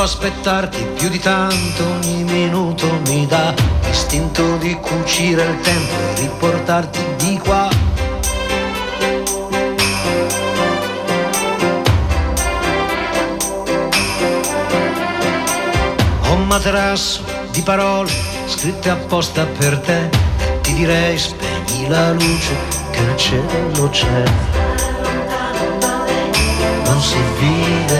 Non so aspettarti più di tanto, ogni minuto mi dà l'istinto di cucire il tempo e riportarti di qua. Ho un materasso di parole scritte apposta per te e ti direi spegni la luce che nel cielo c'è. Non si vive,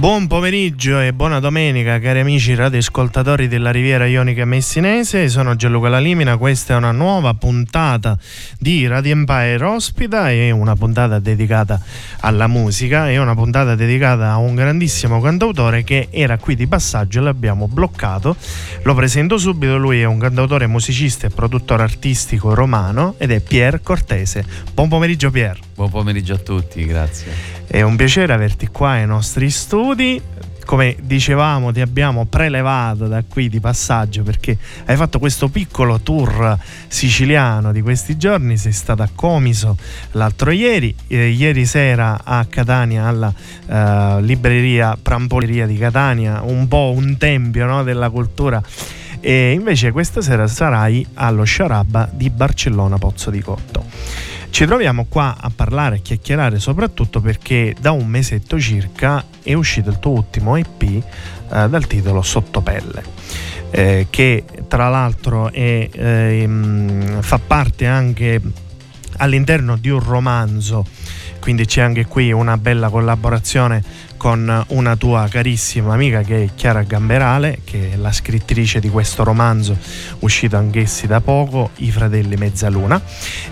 Buon pomeriggio e buona domenica cari amici radioascoltatori della Riviera Ionica Messinese, sono Gianluca Lalimina, questa è una nuova puntata di Radio Empire Ospita, è una puntata dedicata alla musica, è una puntata dedicata a un grandissimo cantautore che era qui di passaggio e l'abbiamo bloccato, lo presento subito, lui è un cantautore, musicista e produttore artistico romano ed è Pier Cortese. Buon pomeriggio Pier. Buon pomeriggio a tutti, grazie. È un piacere averti qua ai nostri studi. Come dicevamo, ti abbiamo prelevato da qui di passaggio perché hai fatto questo piccolo tour siciliano di questi giorni. Sei stato a Comiso l'altro ieri, eh, ieri sera a Catania alla eh, libreria Prampoleria di Catania, un po' un tempio no, della cultura. E invece questa sera sarai allo Sciarabba di Barcellona Pozzo di Cotto. Ci troviamo qua a parlare e chiacchierare soprattutto perché da un mesetto circa è uscito il tuo ultimo EP eh, dal titolo Sottopelle, eh, che tra l'altro è, ehm, fa parte anche all'interno di un romanzo, quindi c'è anche qui una bella collaborazione con una tua carissima amica che è Chiara Gamberale, che è la scrittrice di questo romanzo uscito anch'essi da poco, I fratelli Mezzaluna.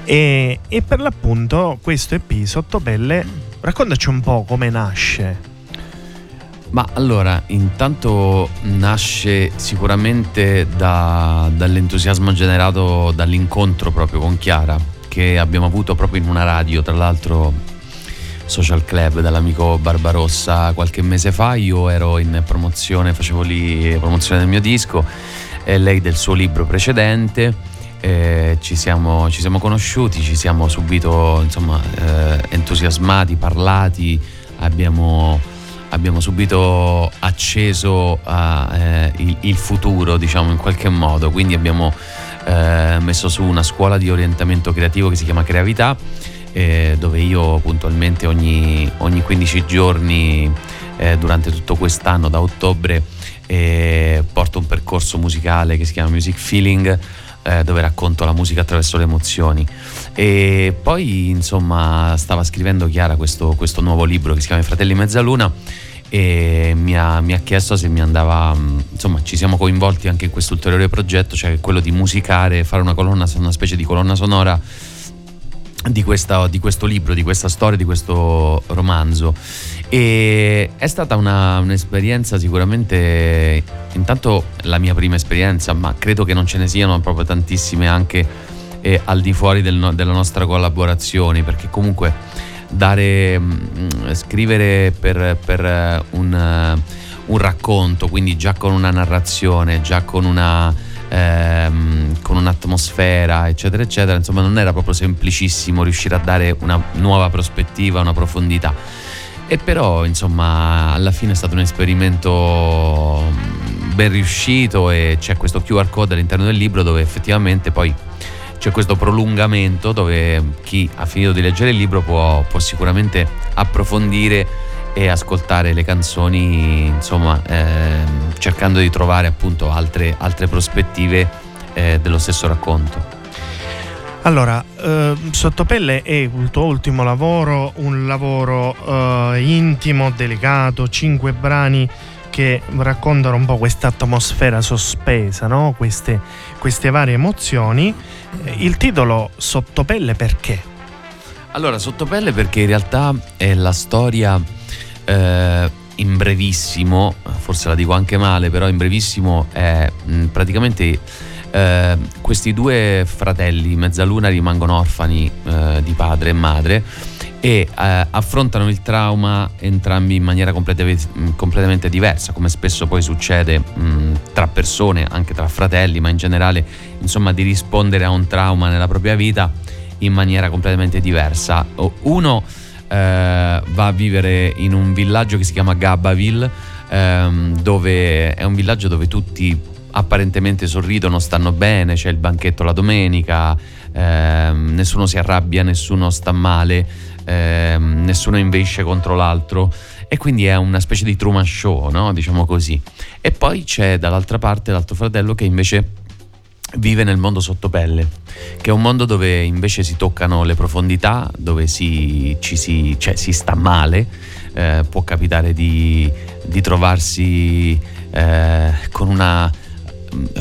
E, e per l'appunto questo EP Sottopelle, raccontaci un po' come nasce. Ma allora, intanto nasce sicuramente da- dall'entusiasmo generato dall'incontro proprio con Chiara, che abbiamo avuto proprio in una radio, tra l'altro Social Club dall'amico Barbarossa qualche mese fa. Io ero in promozione, facevo lì promozione del mio disco e lei del suo libro precedente. Eh, ci, siamo, ci siamo conosciuti, ci siamo subito insomma, eh, entusiasmati, parlati, abbiamo, abbiamo subito acceso a, eh, il, il futuro, diciamo in qualche modo. Quindi abbiamo eh, messo su una scuola di orientamento creativo che si chiama Creavità, eh, dove io puntualmente ogni, ogni 15 giorni eh, durante tutto quest'anno, da ottobre, eh, porto un percorso musicale che si chiama Music Feeling eh, dove racconto la musica attraverso le emozioni. E poi, insomma, stava scrivendo Chiara questo, questo nuovo libro che si chiama I Fratelli Mezzaluna e mi ha, mi ha chiesto se mi andava, mh, insomma, ci siamo coinvolti anche in questo ulteriore progetto, cioè quello di musicare, fare una colonna, una specie di colonna sonora di, questa- di questo libro, di questa storia, di questo romanzo. E è stata una- un'esperienza sicuramente, intanto la mia prima esperienza, ma credo che non ce ne siano proprio tantissime anche eh, al di fuori del della nostra collaborazione, perché comunque dare, mh, scrivere per, per, eh, un, eh, un racconto, quindi già con una narrazione, già con una ehm, con un'atmosfera, eccetera, eccetera. Insomma, non era proprio semplicissimo riuscire a dare una nuova prospettiva, una profondità. E però, insomma, alla fine è stato un esperimento ben riuscito e c'è questo QR code all'interno del libro dove effettivamente poi c'è questo prolungamento dove chi ha finito di leggere il libro può, può sicuramente approfondire e ascoltare le canzoni, insomma, ehm, cercando di trovare appunto altre, altre prospettive eh, dello stesso racconto. Allora, eh, Sottopelle è il tuo ultimo lavoro, un lavoro eh, intimo, delicato, cinque brani che raccontano un po' questa atmosfera sospesa, no? queste, queste varie emozioni. Eh, il titolo Sottopelle perché? Allora, Sottopelle perché in realtà è la storia eh, in brevissimo, forse la dico anche male, però in brevissimo è mh, praticamente eh, questi due fratelli mezzaluna rimangono orfani eh, di padre e madre e eh, affrontano il trauma entrambi in maniera completamente, completamente diversa, come spesso poi succede mh, tra persone, anche tra fratelli, ma in generale, insomma, di rispondere a un trauma nella propria vita in maniera completamente diversa. Uno va a vivere in un villaggio che si chiama Gabaville, ehm, dove è un villaggio dove tutti apparentemente sorridono, stanno bene, c'è il banchetto la domenica, ehm, nessuno si arrabbia, nessuno sta male, ehm, nessuno invesce contro l'altro e quindi è una specie di Truman Show, no? diciamo così. E poi c'è dall'altra parte l'altro fratello che invece vive nel mondo sottopelle, che è un mondo dove invece si toccano le profondità, dove si, si, cioè, si sta male, eh, può capitare di, di trovarsi eh, con una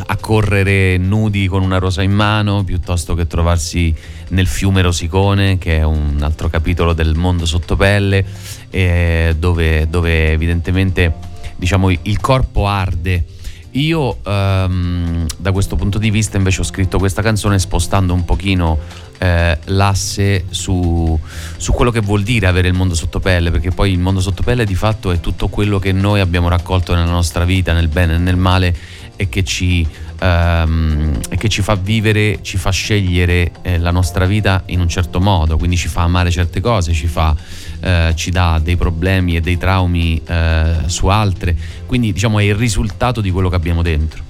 a correre nudi con una rosa in mano piuttosto che trovarsi nel fiume Rosicone che è un altro capitolo del mondo sottopelle eh, dove, dove evidentemente diciamo il corpo arde io um, da questo punto di vista invece ho scritto questa canzone spostando un pochino eh, l'asse su, su, quello che vuol dire avere il mondo sottopelle, perché poi il mondo sottopelle di fatto è tutto quello che noi abbiamo raccolto nella nostra vita, nel bene e nel male e che ci, um, e che ci fa vivere, ci fa scegliere eh, la nostra vita in un certo modo, quindi ci fa amare certe cose, ci, fa, eh, ci dà dei problemi e dei traumi eh, su altre, quindi diciamo è il risultato di quello che abbiamo dentro.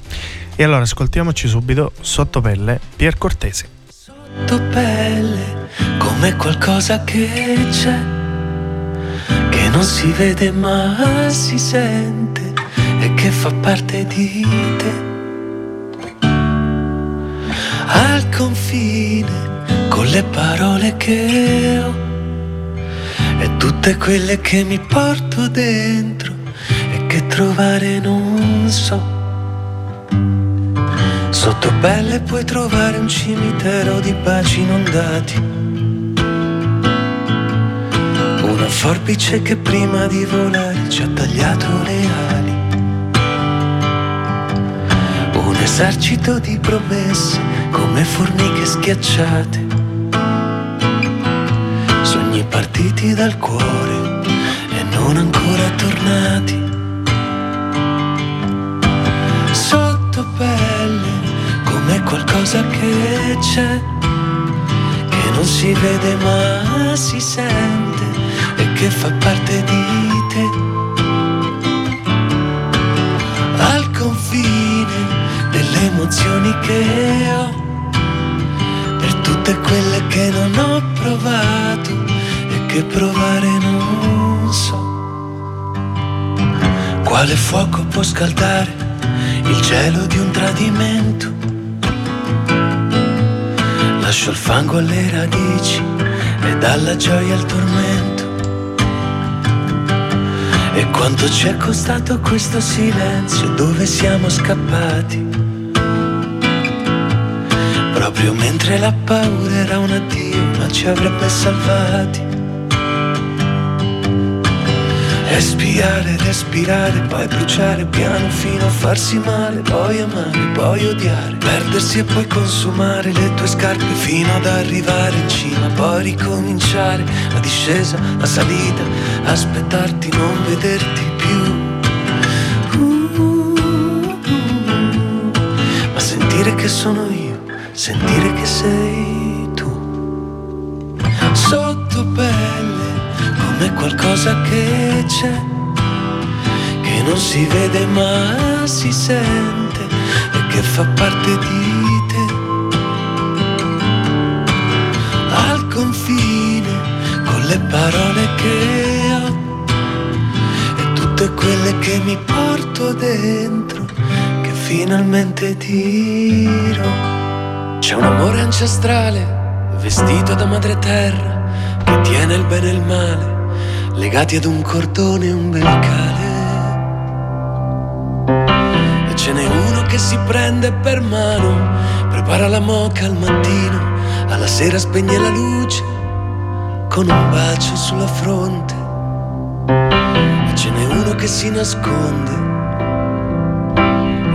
E allora ascoltiamoci subito Sottopelle, Pier Cortese. Sottopelle, come qualcosa che c'è, che non si vede ma si sente e che fa parte di te. Al confine con le parole che ho e tutte quelle che mi porto dentro e che trovare non so. Sotto pelle puoi trovare un cimitero di baci inondati. Una forbice che prima di volare ci ha tagliato le ali. Un esercito di promesse come formiche schiacciate. Partiti dal cuore e non ancora tornati. Sotto pelle come qualcosa che c'è, che non si vede ma si sente e che fa parte di te. Al confine delle emozioni che ho, per tutte quelle che non ho provato che provare non so. Quale fuoco può scaldare il cielo di un tradimento? Lascio il fango alle radici e dalla gioia al tormento. E quanto ci è costato questo silenzio dove siamo scappati? Proprio mentre la paura era un addio ma ci avrebbe salvati. Espiare, respirare, poi bruciare piano fino a farsi male, poi amare, poi odiare, perdersi e poi consumare le tue scarpe fino ad arrivare in cima, poi ricominciare la discesa, la salita, aspettarti, non vederti più. Uh, ma sentire che sono io, sentire che sei qualcosa che c'è, che non si vede ma si sente e che fa parte di te. Al confine con le parole che ho e tutte quelle che mi porto dentro, che finalmente dirò. C'è un amore ancestrale, vestito da madre terra, che tiene il bene e il male legati ad un cordone umbilicale. che si prende per mano, prepara la moca al mattino, alla sera spegne la luce con un bacio sulla fronte. Ma ce n'è uno che si nasconde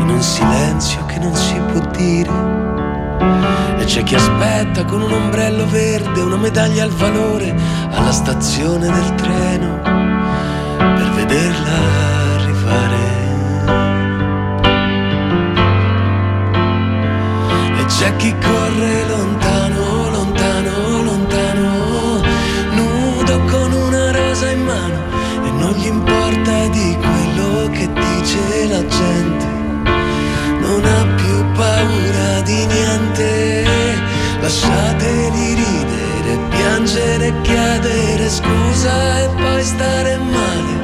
in un silenzio che non si può dire. E c'è chi aspetta con un ombrello verde, una medaglia al valore alla stazione del treno per vederla arrivare. E c'è chi corre lontano, lontano, lontano, nudo con una rosa in mano e non gli importa paura di niente, lasciateli ridere, piangere, chiedere scusa e poi stare male.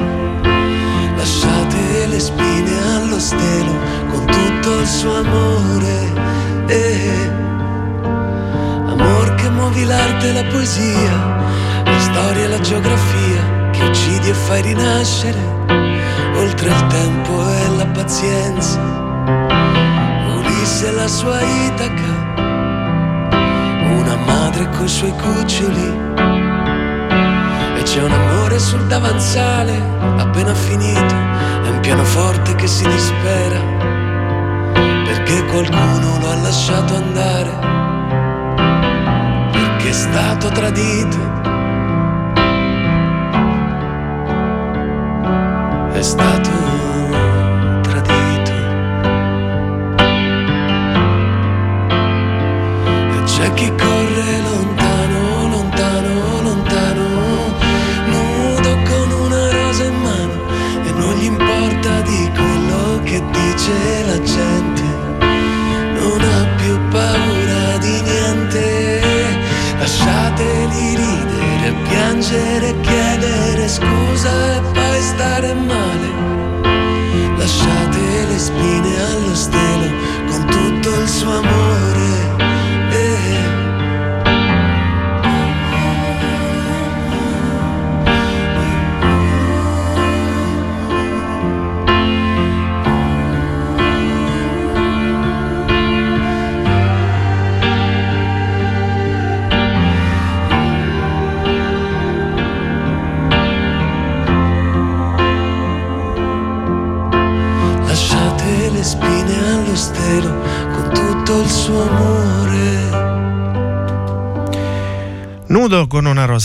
Lasciate le spine allo stelo con tutto il suo amore. Eh. Amor che muovi l'arte e la poesia, la storia e la geografia, che uccidi e fai rinascere, oltre il tempo e la pazienza. Ulisse e la sua Itaca, una madre coi suoi cuccioli. E c'è un amore sul davanzale, appena finito, è un pianoforte che si dispera, perché qualcuno lo ha lasciato andare, perché è stato tradito. È stato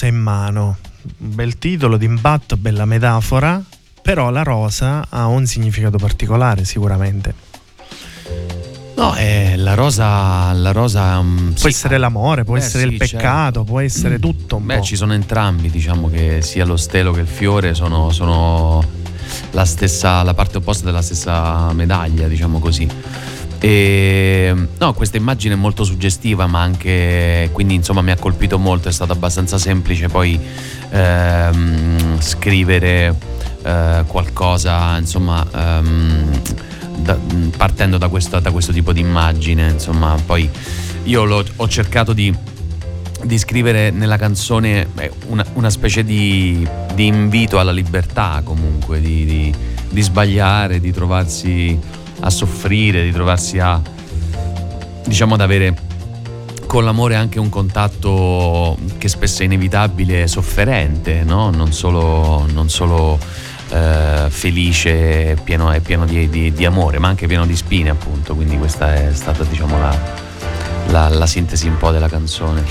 rosa in mano. Bel titolo d'impatto, bella metafora, però la rosa ha un significato particolare sicuramente. No, eh, la rosa. La rosa mm, Può sì, essere l'amore, può Beh, essere il sì, peccato, certo. può essere tutto un Beh, po'. ci sono entrambi, diciamo che sia lo stelo che il fiore sono, sono la stessa, la parte opposta della stessa medaglia, diciamo così. E, no, questa immagine è molto suggestiva, ma anche quindi insomma mi ha colpito molto. È stato abbastanza semplice poi ehm, scrivere eh, qualcosa, insomma, ehm, da- partendo da questo, da questo tipo di immagine. Insomma, poi io l'ho- ho cercato di di scrivere nella canzone beh, una, una specie di, di invito alla libertà comunque, di, di- di sbagliare, di trovarsi a soffrire, di trovarsi a diciamo ad avere con l'amore anche un contatto che spesso è inevitabile sofferente, no? non solo, non solo, eh, felice e pieno, pieno di, di- di amore, ma anche pieno di spine appunto, quindi questa è stata diciamo la, la- la sintesi un po' della canzone.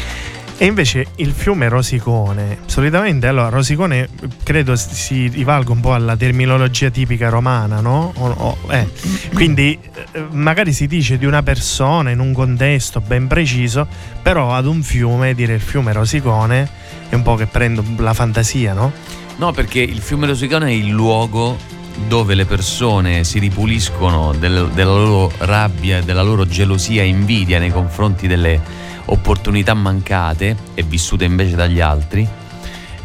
E invece il fiume Rosicone, solitamente allora Rosicone credo si rivalga un po' alla terminologia tipica romana, no? O- o- eh. Quindi eh, magari si dice di una persona in un contesto ben preciso, però ad un fiume dire il fiume Rosicone è un po' che prendo la fantasia, no? No, perché il fiume Rosicone è il luogo dove le persone si ripuliscono del- della loro rabbia della loro gelosia e invidia nei confronti delle opportunità mancate e vissute invece dagli altri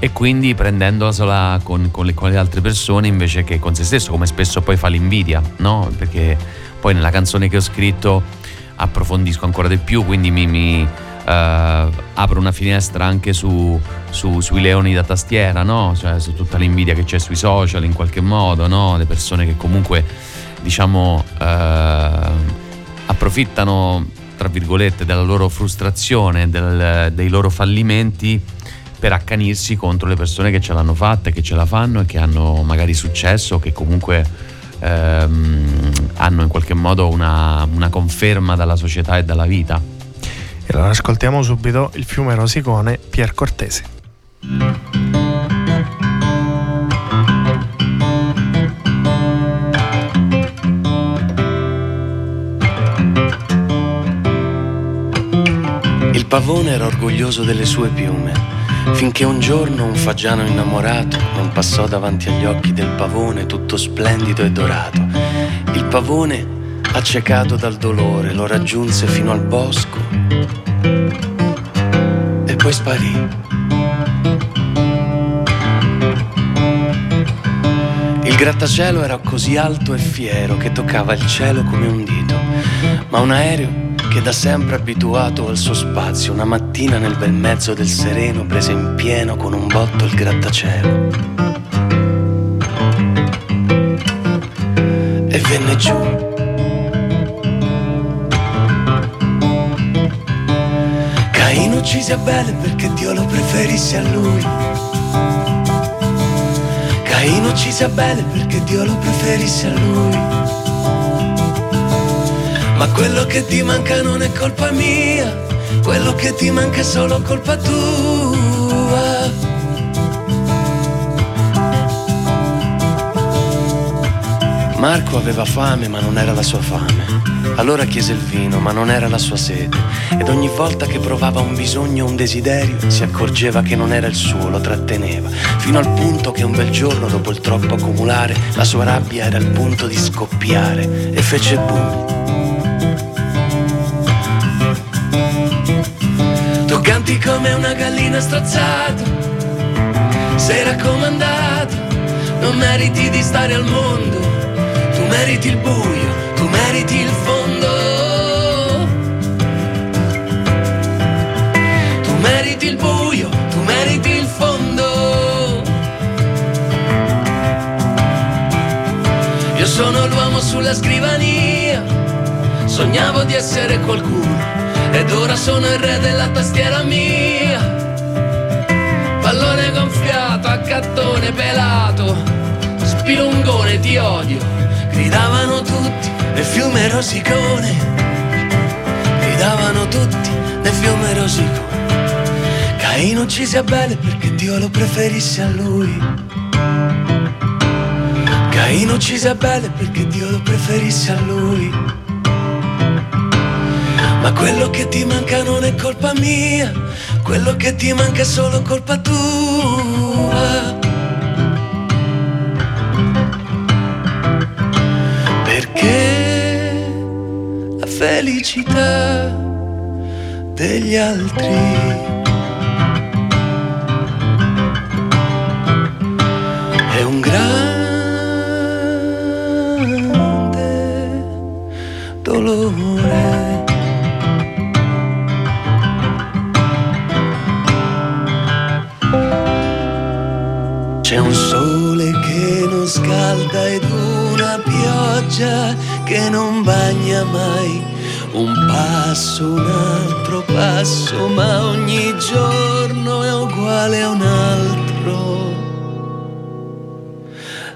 e quindi prendendola sola con, con le, con le altre persone invece che con se stesso, come spesso poi fa l'invidia, no? Perché poi nella canzone che ho scritto approfondisco ancora di più, quindi mi, mi, eh, apro una finestra anche su, su- sui leoni da tastiera, no? Cioè su tutta l'invidia che c'è sui social in qualche modo, no? Le persone che comunque diciamo, eh, approfittano, tra virgolette, della loro frustrazione, del, dei loro fallimenti per accanirsi contro le persone che ce l'hanno fatta, che ce la fanno e che hanno magari successo, che comunque ehm, hanno in qualche modo una, una conferma dalla società e dalla vita. E allora ascoltiamo subito il fiume Rosicone, Pier Cortese. Pavone era orgoglioso delle sue piume, finché un giorno un fagiano innamorato non passò davanti agli occhi del pavone tutto splendido e dorato. Il pavone, accecato dal dolore, lo raggiunse fino al bosco e poi sparì. Il grattacielo era così alto e fiero che toccava il cielo come un dito, ma un aereo che da sempre abituato al suo spazio, una mattina nel bel mezzo del sereno prese in pieno con un botto il grattacielo. E venne giù. Caino uccise Abele perché Dio lo preferisse a lui. Caino uccise Abele perché Dio lo preferisse a lui. Ma quello che ti manca non è colpa mia, quello che ti manca è solo colpa tua. Marco aveva fame ma non era la sua fame. Allora chiese il vino ma non era la sua sete. Ed ogni volta che provava un bisogno o un desiderio si accorgeva che non era il suo, lo tratteneva. Fino al punto che un bel giorno, dopo il troppo accumulare, la sua rabbia era al punto di scoppiare e fece boom. Canti come una gallina strozzata, sei raccomandato, non meriti di stare al mondo, tu meriti il buio, tu meriti il fondo. Tu meriti il buio, tu meriti il fondo. Io sono l'uomo sulla scrivania, sognavo di essere qualcuno ed ora sono il re della tastiera mia. Pallone gonfiato, accattone pelato, spilungone ti odio, gridavano tutti nel fiume Rosicone, gridavano tutti nel fiume Rosicone. Caino uccise Abele perché Dio lo preferisse a lui. Caino uccise Abele perché Dio lo preferisse a lui. Quello che ti manca non è colpa mia, quello che ti manca è solo colpa tua. Perché la felicità degli altri C'è un sole che non scalda ed una pioggia che non bagna mai. Un passo, un altro passo, ma ogni giorno è uguale a un altro.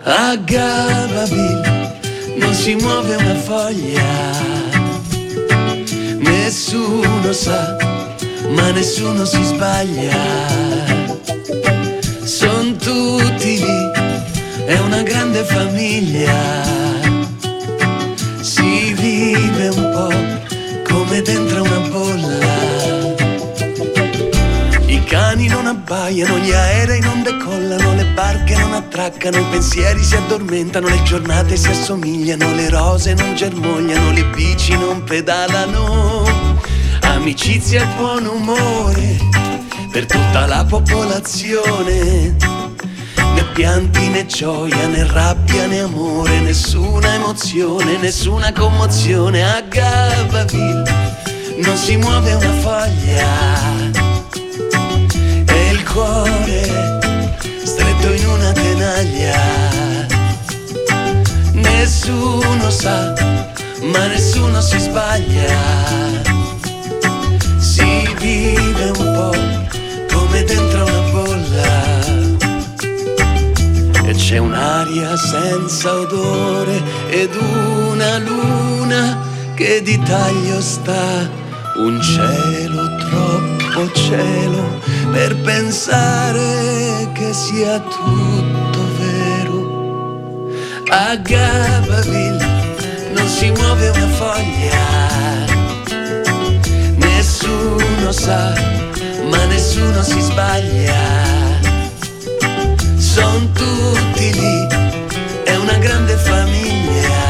A Gabaville non si muove una foglia. Nessuno sa, ma nessuno si sbaglia è una grande famiglia. Si vive un po' come dentro una bolla. I cani non abbaiano, gli aerei non decollano, le barche non attraccano, i pensieri si addormentano, le giornate si assomigliano, le rose non germogliano, le bici non pedalano. Amicizia e buon umore per tutta la popolazione. Pianti né gioia, né rabbia né amore, nessuna emozione, nessuna commozione. A Gavaville non si muove una foglia. E il cuore stretto in una tenaglia. Nessuno sa, ma nessuno si sbaglia. Si vive un po' c'è un'aria senza odore ed una luna che di taglio sta. Un cielo, troppo cielo, per pensare che sia tutto vero. A Gabaville non si muove una foglia, nessuno sa, ma nessuno si sbaglia. Sono tutti lì, è una grande famiglia.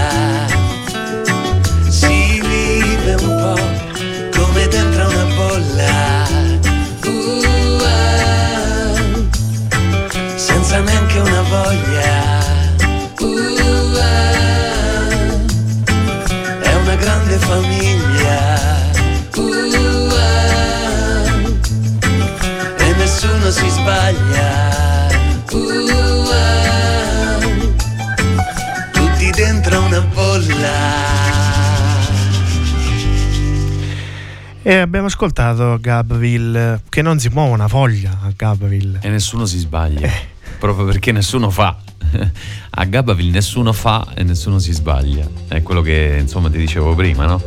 Ascoltato Gabville, che non si muove una foglia a Gabville. E nessuno si sbaglia, proprio perché nessuno fa. A Gabaville nessuno fa e nessuno si sbaglia. È quello che insomma ti dicevo prima, no?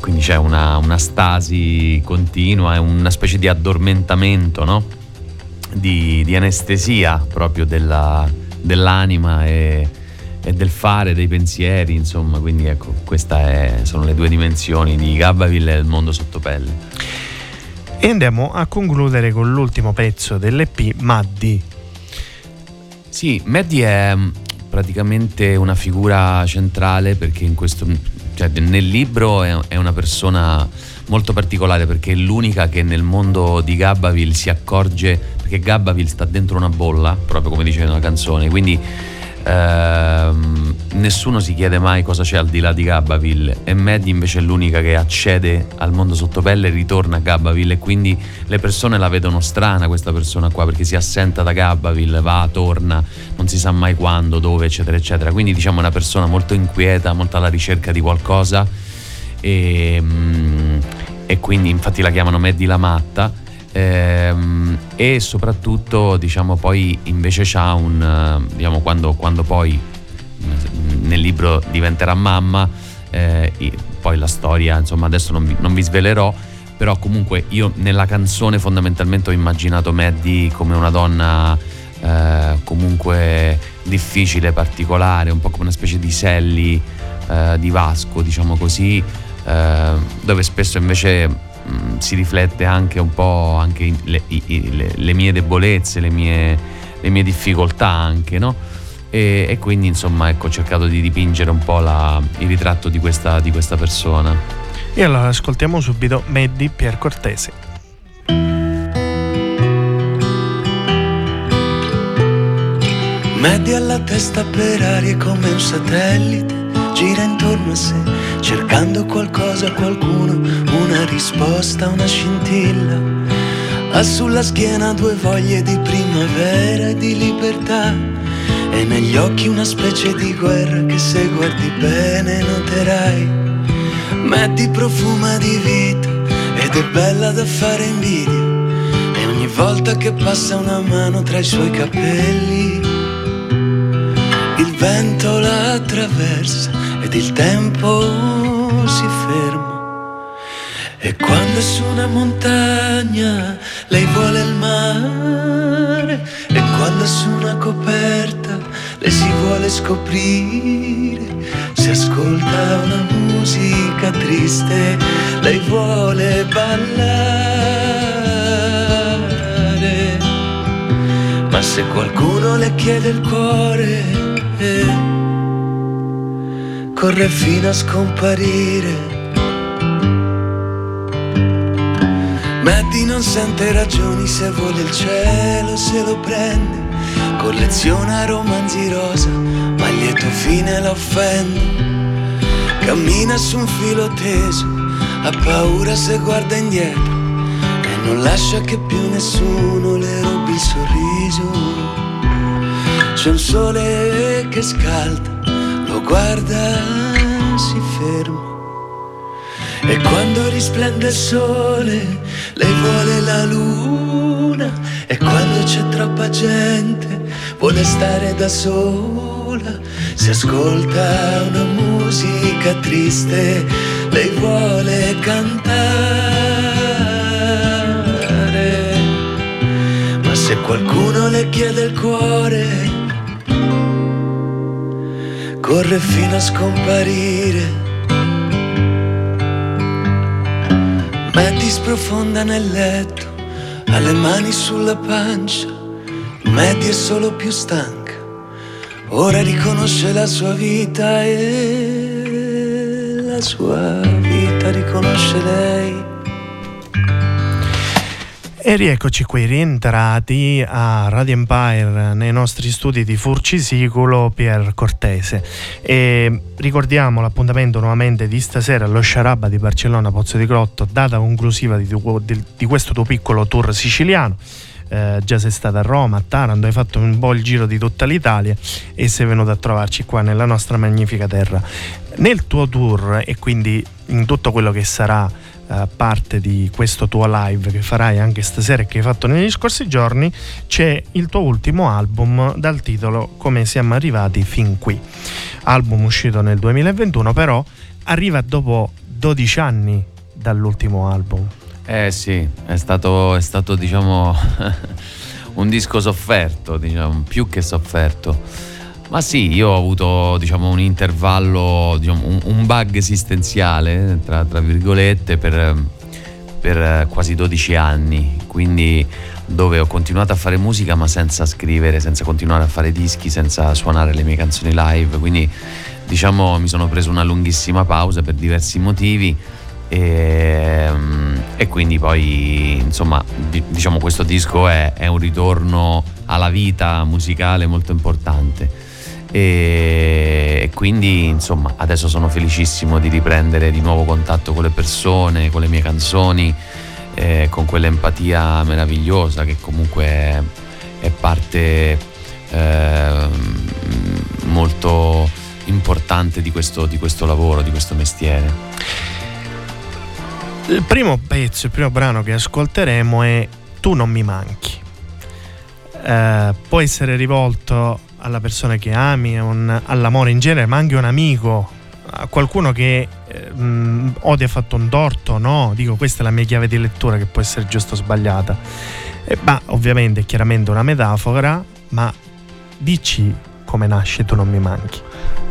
Quindi c'è una, una stasi continua, è una specie di addormentamento, no? Di, di anestesia proprio della- dell'anima e, e del fare, dei pensieri, insomma. Quindi ecco, queste sono le due dimensioni di Gabaville e il mondo sottopelle. E andiamo a concludere con l'ultimo pezzo dell'EP, Maddi. Sì, Maddie è mm, praticamente una figura centrale perché in questo, cioè, nel libro è, è una persona molto particolare perché è l'unica che nel mondo di Gabbaville si accorge perché Gabbaville sta dentro una bolla, proprio come dice nella canzone, quindi ehm, nessuno si chiede mai cosa c'è al di là di Gabbaville e Maddie invece è l'unica che accede al mondo sottopelle e ritorna a Gabbaville e quindi le persone la vedono strana questa persona qua perché si assenta da Gabbaville, va, torna, non si sa mai quando, dove, eccetera, eccetera. Quindi diciamo è una persona molto inquieta, molto alla ricerca di qualcosa e, mm, e quindi infatti la chiamano Maddie la matta. Ehm, e soprattutto diciamo poi invece c'ha un eh, diciamo quando, quando poi mm, nel libro diventerà mamma eh, poi la storia insomma adesso non vi, non vi svelerò però comunque io nella canzone fondamentalmente ho immaginato Maddie come una donna eh, comunque difficile, particolare, un po' come una specie di Sally eh, di Vasco, diciamo così, eh, dove spesso invece mh, si riflette anche un po' anche le, le- le mie debolezze, le mie, le mie difficoltà anche, no? E, e quindi insomma ecco ho cercato di dipingere un po' la- il ritratto di questa, di questa persona. E allora ascoltiamo subito Maddi Pier Cortese. Media la testa per aria come un satellite, gira intorno a sé, cercando qualcosa, qualcuno, una risposta, una scintilla. Ha sulla schiena due voglie di primavera e di libertà, e negli occhi una specie di guerra che se guardi bene noterai. Metti profuma di vita ed è bella da fare invidia, e ogni volta che passa una mano tra i suoi capelli il vento la attraversa ed il tempo si ferma. E quando su una montagna lei vuole il mare e quando su una coperta lei si vuole scoprire. Se ascolta una musica triste lei vuole ballare. Ma se qualcuno le chiede il cuore, corre fino a scomparire. Maddie non sente ragioni se vuole il cielo, se lo prende. Colleziona romanzi rosa, ma il lieto fine la offende. Cammina su un filo teso, ha paura se guarda indietro e non lascia che più nessuno le rubi il sorriso. C'è un sole che scalda, lo guarda, si ferma. E quando risplende il sole, lei vuole la luna. E quando c'è troppa gente, vuole stare da sola. Si ascolta una musica triste, lei vuole cantare. Ma se qualcuno le chiede il cuore, corre fino a scomparire. Metti sprofonda nel letto, ha le mani sulla pancia, Metti è solo più stanca, ora riconosce la sua vita e la sua vita riconosce lei. E rieccoci qui rientrati a Radio Empire nei nostri studi di Furcisicolo Pier Cortese e ricordiamo l'appuntamento nuovamente di stasera allo Sciarabba di Barcellona Pozzo di Grotto data conclusiva di, di, di questo tuo piccolo tour siciliano eh, già sei stata a Roma, a Taranto, hai fatto un po' il giro di tutta l'Italia e sei venuto a trovarci qua nella nostra magnifica terra. Nel tuo tour e quindi in tutto quello che sarà eh, parte di questo tuo live che farai anche stasera e che hai fatto negli scorsi giorni, c'è il tuo ultimo album dal titolo Come siamo arrivati fin qui. Album uscito nel 2021, però arriva dopo 12 anni dall'ultimo album. Eh sì, è stato, è stato diciamo un disco sofferto, diciamo, più che sofferto ma sì, io ho avuto diciamo, un intervallo, diciamo, un, un, bug esistenziale, tra, tra virgolette, per, per, quasi 12 anni, quindi dove ho continuato a fare musica ma senza scrivere, senza continuare a fare dischi, senza suonare le mie canzoni live, quindi diciamo mi sono preso una lunghissima pausa per diversi motivi. E, e quindi poi insomma diciamo questo disco è, è un ritorno alla vita musicale molto importante e quindi insomma adesso sono felicissimo di riprendere di nuovo contatto con le persone, con le mie canzoni, eh, con quell'empatia meravigliosa che comunque è, è parte eh, molto importante di questo, di questo lavoro, di questo mestiere. Il primo pezzo, il primo brano che ascolteremo è Tu non mi manchi. Eh, può essere rivolto alla persona che ami, un, all'amore in genere, ma anche un amico, a qualcuno che eh, mh, o ti ha fatto un torto, no? Dico, questa è la mia chiave di lettura che può essere giusta o sbagliata. Eh, ma ovviamente è chiaramente una metafora, ma dici come nasce Tu non mi manchi.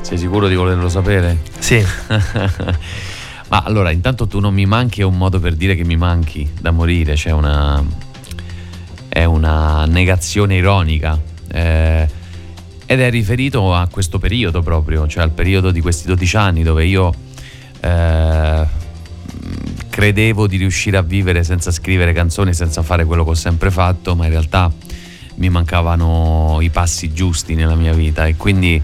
Sei sicuro di volerlo sapere? Sì. ma allora, intanto tu non mi manchi è un modo per dire che mi manchi da morire, c'è cioè una... è una negazione ironica. Eh, ed è riferito a questo periodo proprio, cioè al periodo di questi 12 anni dove io eh, credevo di riuscire a vivere senza scrivere canzoni, senza fare quello che ho sempre fatto, ma in realtà mi mancavano i passi giusti nella mia vita. E quindi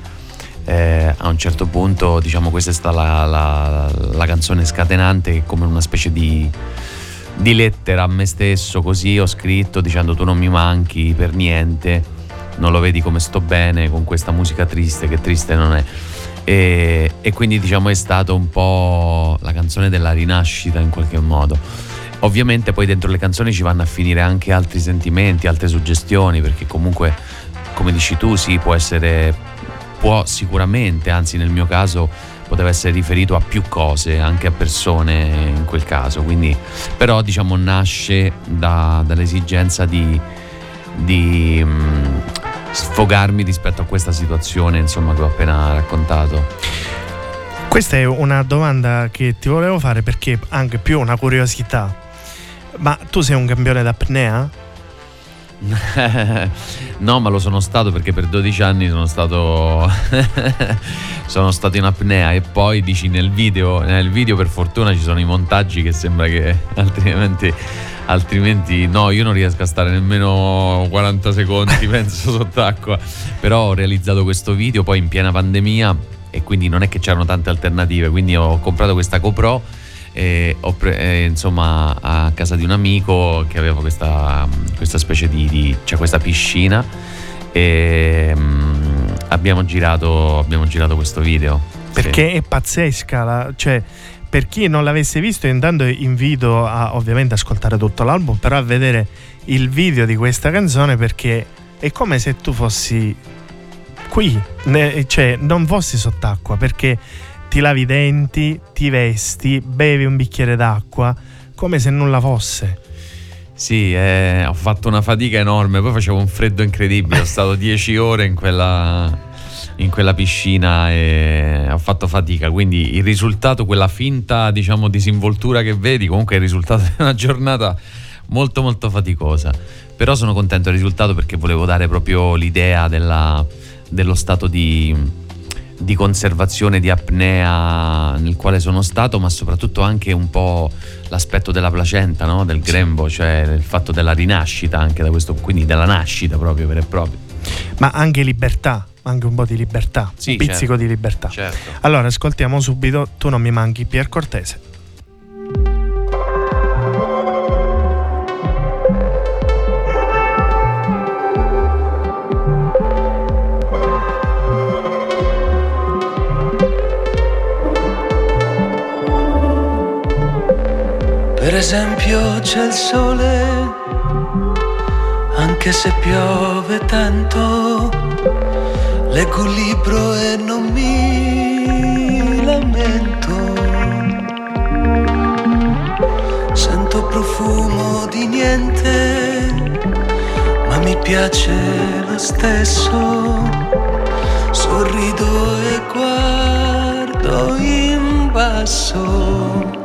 eh, a un certo punto diciamo questa è stata la, la, la canzone scatenante come una specie di, di lettera a me stesso così ho scritto dicendo tu non mi manchi per niente non lo vedi come sto bene con questa musica triste che triste non è. E, e quindi diciamo è stato un po' la canzone della rinascita in qualche modo. Ovviamente poi dentro le canzoni ci vanno a finire anche altri sentimenti, altre suggestioni, perché comunque, come dici tu, sì, può essere, può sicuramente, anzi nel mio caso poteva essere riferito a più cose, anche a persone in quel caso, quindi però diciamo nasce da, dall'esigenza di, di mm, sfogarmi rispetto a questa situazione insomma, che ho appena raccontato? Questa è una domanda che ti volevo fare perché anche più una curiosità. Ma tu sei un campione d'apnea? No, ma lo sono stato perché per 12 anni sono stato sono stato in apnea e poi dici nel video, nel video per fortuna ci sono i montaggi che sembra che altrimenti altrimenti no, io non riesco a stare nemmeno 40 secondi, penso, sott'acqua. Però ho realizzato questo video poi in piena pandemia e quindi non è che c'erano tante alternative, quindi ho comprato questa GoPro e ho pre- eh, insomma a casa di un amico che aveva questa, questa specie di, di cioè questa piscina e, abbiamo girato, abbiamo girato questo video. Perché sì. è pazzesca, la, cioè per chi non l'avesse visto, intanto invito a ovviamente ascoltare tutto l'album, però a vedere il video di questa canzone perché è come se tu fossi qui, ne, cioè non fossi sott'acqua perché ti lavi i denti, ti vesti, bevi un bicchiere d'acqua come se nulla fosse. Sì, eh, ho fatto una fatica enorme, poi facevo un freddo incredibile, ho stato dieci ore in quella, in quella piscina e ho fatto fatica, quindi il risultato, quella finta diciamo disinvoltura che vedi, comunque è il risultato di una giornata molto molto faticosa, però sono contento del risultato perché volevo dare proprio l'idea della, dello stato di di conservazione di apnea nel quale sono stato, ma soprattutto anche un po' l'aspetto della placenta, no? del grembo, cioè il fatto della rinascita anche da questo, quindi della nascita proprio vera e propria. Ma anche libertà, anche un po' di libertà, sì, un pizzico certo, di libertà. Certo. Allora, ascoltiamo subito Tu non mi manchi, Pier Cortese. Per esempio c'è il sole, anche se piove tanto, leggo un libro e non mi lamento. Sento profumo di niente, ma mi piace lo stesso. Sorrido e guardo in basso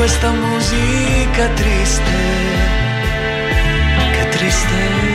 questa musica triste. stanco d'amori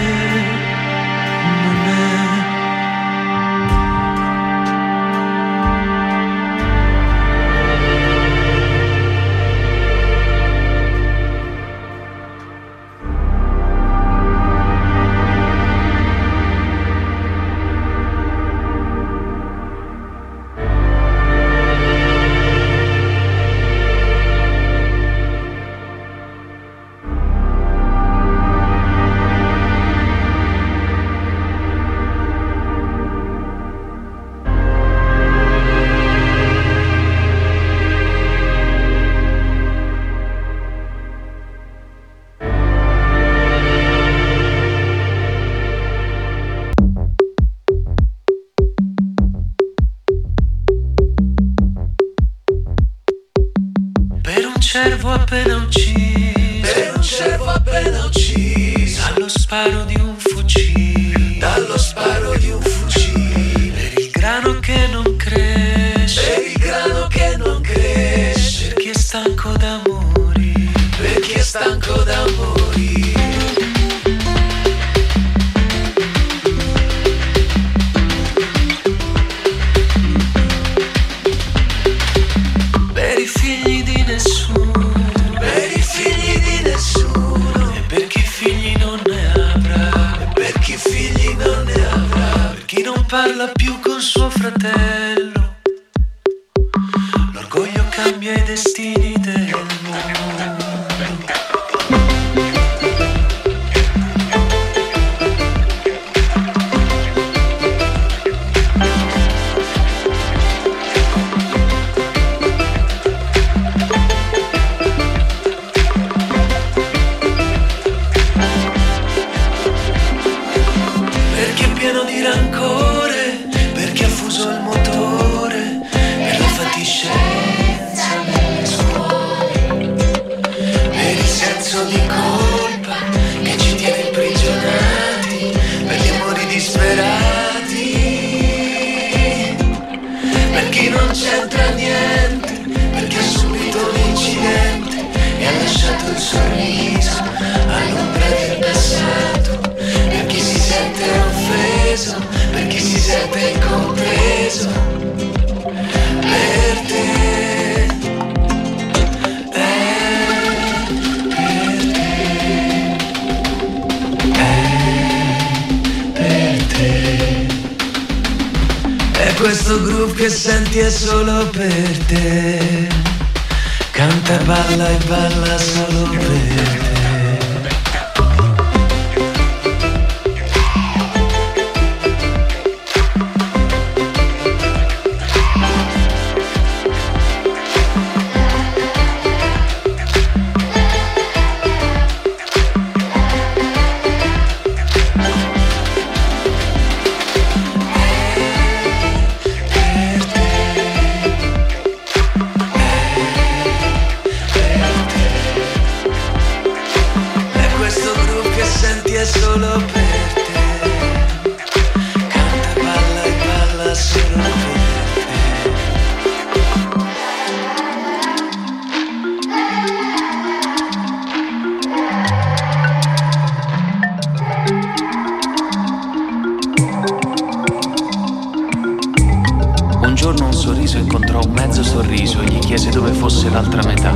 Un giorno un sorriso incontrò un mezzo sorriso e gli chiese dove fosse l'altra metà.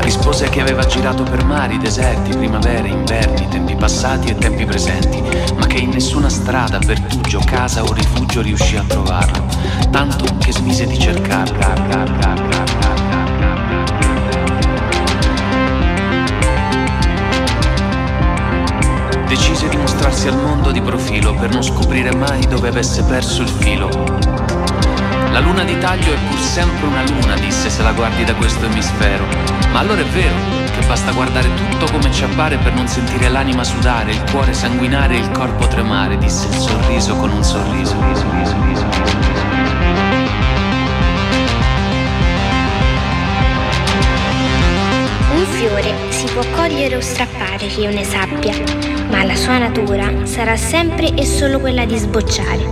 Rispose che aveva girato per mari, deserti, primavere, inverni, tempi passati e tempi presenti, ma che in nessuna strada, pertugio, casa o rifugio riuscì a trovarlo, tanto che smise di cercarlo. Decise di mostrarsi al mondo di profilo per non scoprire mai dove avesse perso il filo. La luna di taglio è pur sempre una luna, disse se la guardi da questo emisfero. Ma allora è vero che basta guardare tutto come ci appare per non sentire l'anima sudare, il cuore sanguinare e il corpo tremare, disse il sorriso con un sorriso. Un fiore si può cogliere o strappare che io ne sappia, ma la sua natura sarà sempre e solo quella di sbocciare.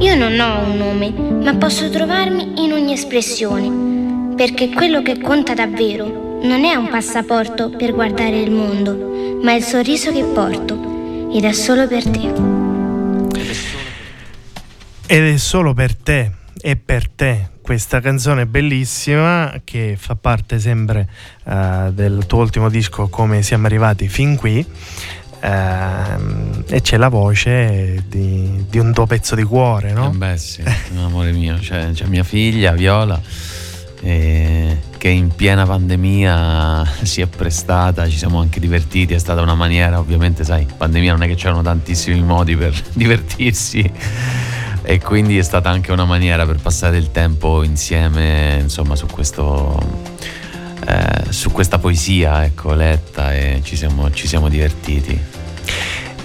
Io non ho un nome, ma posso trovarmi in ogni espressione, perché quello che conta davvero non è un passaporto per guardare il mondo, ma il sorriso che porto, ed è solo per te. Ed è solo per te, è per te questa canzone bellissima che fa parte sempre eh, del tuo ultimo disco come siamo arrivati fin qui. Ehm, e c'è la voce di, di un tuo pezzo di cuore, no? Eh beh sì, amore mio, c'è, c'è mia figlia Viola eh, che in piena pandemia si è prestata, ci siamo anche divertiti, è stata una maniera, ovviamente sai, pandemia non è che c'erano tantissimi modi per divertirsi e quindi è stata anche una maniera per passare il tempo insieme, insomma, su questo eh, su questa poesia, ecco, letta e ci siamo, ci siamo divertiti.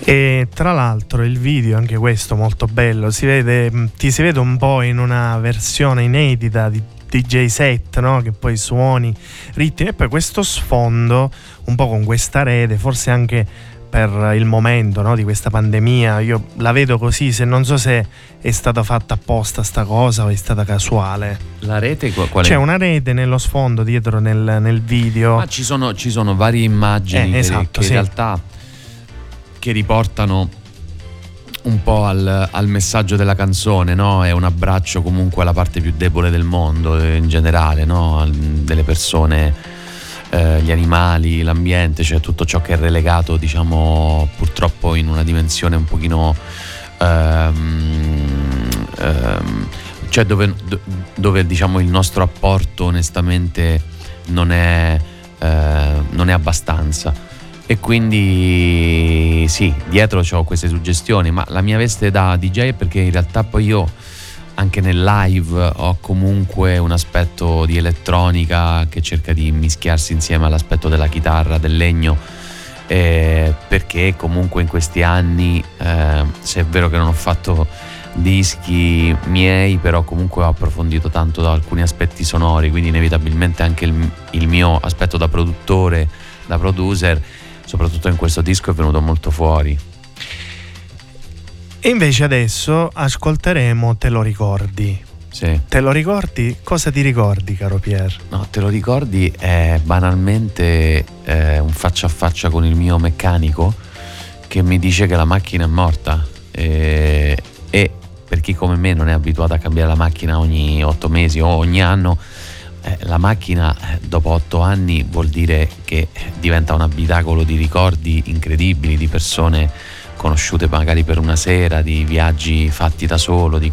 E tra l'altro il video, anche questo molto bello, si vede, mh, ti si vede un po' in una versione inedita di DJ set, no? che poi suoni, ritmi e poi questo sfondo un po' con questa rete, forse anche per il momento no, di questa pandemia. Io la vedo così, se non so se è stata fatta apposta sta cosa o è stata casuale. La rete qual C'è una rete nello sfondo dietro nel, nel video. Ah, ci sono, ci sono varie immagini Eh, che, esatto, che sì. in realtà che riportano un po' al, al messaggio della canzone, no? È un abbraccio comunque alla parte più debole del mondo eh, in generale, no? Delle persone, eh, gli animali, l'ambiente, cioè tutto ciò che è relegato, diciamo, purtroppo in una dimensione un pochino... ehm, ehm, cioè dove, do- dove diciamo il nostro apporto onestamente non è, eh, non è abbastanza. E quindi sì, dietro ho queste suggestioni, ma la mia veste da DJ è perché in realtà poi io anche nel live ho comunque un aspetto di elettronica che cerca di mischiarsi insieme all'aspetto della chitarra, del legno, eh, perché comunque in questi anni, eh, se è vero che non ho fatto dischi miei, però comunque ho approfondito tanto da alcuni aspetti sonori, quindi inevitabilmente anche il, il mio aspetto da produttore, da producer, soprattutto in questo disco è venuto molto fuori. E invece adesso ascolteremo Te lo ricordi. Sì. Te lo ricordi? Cosa ti ricordi, caro Pier? No, te lo ricordi? È banalmente eh, un faccia a faccia con il mio meccanico che mi dice che la macchina è morta. E, e per chi come me non è abituato a cambiare la macchina ogni otto mesi o ogni anno, eh, la macchina eh, dopo otto anni vuol dire che diventa un abitacolo di ricordi incredibili di persone conosciute magari per una sera, di viaggi fatti da solo, di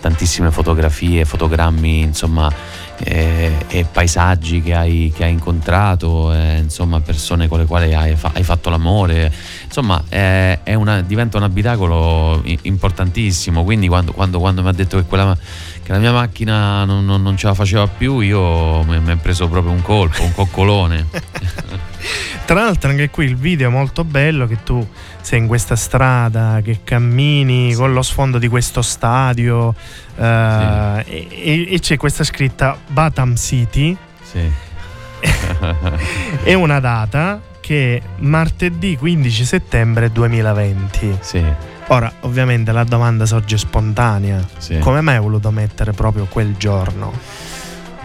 tantissime fotografie, fotogrammi, insomma, eh, e paesaggi che hai, che hai incontrato, eh, insomma, persone con le quali hai, hai fatto l'amore. Insomma, è, è una- diventa un abitacolo importantissimo. Quindi, quando, quando- quando mi ha detto che, quella, che la mia macchina non, non- non ce la faceva più, io mi è preso proprio un colpo, un coccolone. Tra l'altro anche qui il video è molto bello che tu sei in questa strada, che cammini con lo sfondo di questo stadio eh, e, e- e c'è questa scritta Batam City sì. e una data che è martedì 15 settembre 2020. sì, Ora, ovviamente la domanda sorge spontanea. sì. Come mai hai voluto mettere proprio quel giorno?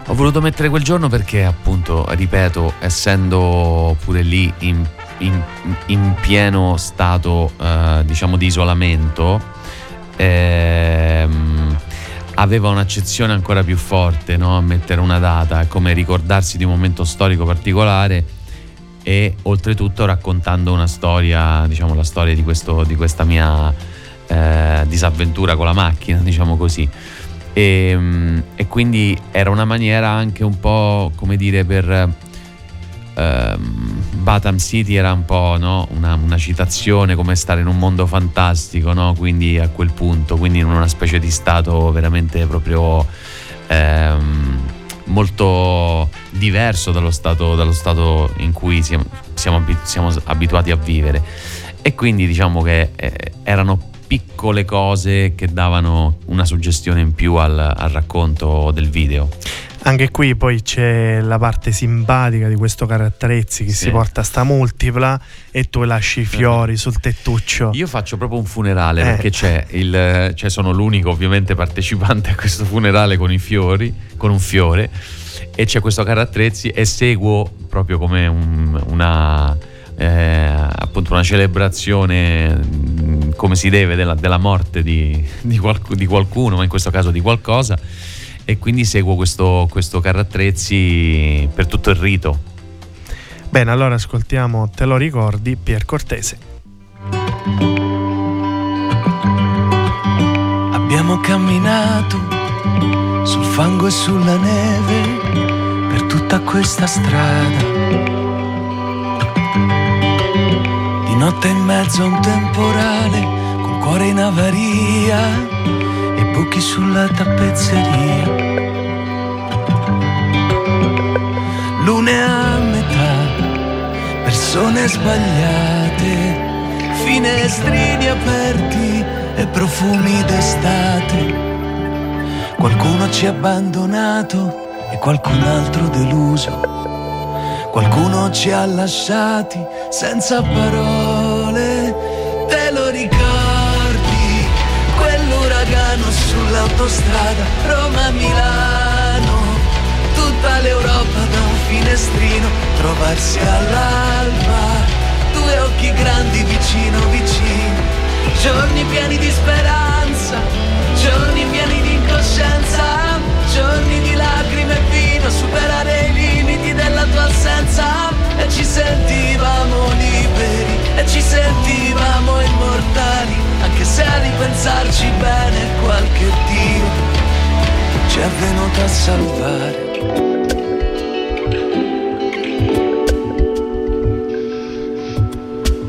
Ho voluto mettere quel giorno perché, appunto, ripeto, essendo pure lì in, in- in pieno stato, eh, diciamo, di isolamento, ehm, aveva un'accezione ancora più forte no? mettere una data, come ricordarsi di un momento storico particolare e oltretutto raccontando una storia, diciamo, la storia di, questo, di questa mia eh, disavventura con la macchina, diciamo così. E, mm, e quindi era una maniera anche un po' come dire per ehm, Batam City era un po' no? una, una citazione come stare in un mondo fantastico no? quindi a quel punto quindi in una specie di stato veramente proprio ehm, molto diverso dallo stato, dallo stato in cui siamo, siamo siamo abituati a vivere e quindi diciamo che eh, erano piccole cose che davano una suggestione in più al, al racconto del video. Anche qui poi c'è la parte simpatica di questo caratterezzi che Sì. si porta sta multipla e tu lasci i fiori sul tettuccio. Io faccio proprio un funerale Eh. perché c'è il, cioè sono l'unico ovviamente partecipante a questo funerale con i fiori, con un fiore e c'è questo carattrezzi e seguo proprio come un- una eh, appunto una celebrazione mh, come si deve della, della morte di, di qualc- di qualcuno, ma in questo caso di qualcosa e quindi seguo questo, questo carattrezzi per tutto il rito. Bene, allora ascoltiamo Te lo ricordi, Pier Cortese. Abbiamo camminato sul fango e sulla neve per tutta questa strada. Di notte in mezzo a un temporale, col cuore in avaria buchi sulla tappezzeria. Lune a metà, persone sbagliate, finestrini aperti e profumi d'estate. Qualcuno ci ha abbandonato e qualcun altro deluso. Qualcuno ci ha lasciati senza parole. Sull'autostrada Roma-Milano Tutta l'Europa da un finestrino Trovarsi all'alba Due occhi grandi vicino vicino Giorni pieni di speranza Giorni pieni di incoscienza Giorni di lacrime e vino Superare i limiti tua assenza E ci sentivamo liberi E ci sentivamo immortali Anche se a ripensarci bene qualche Dio Ci è venuto a salvare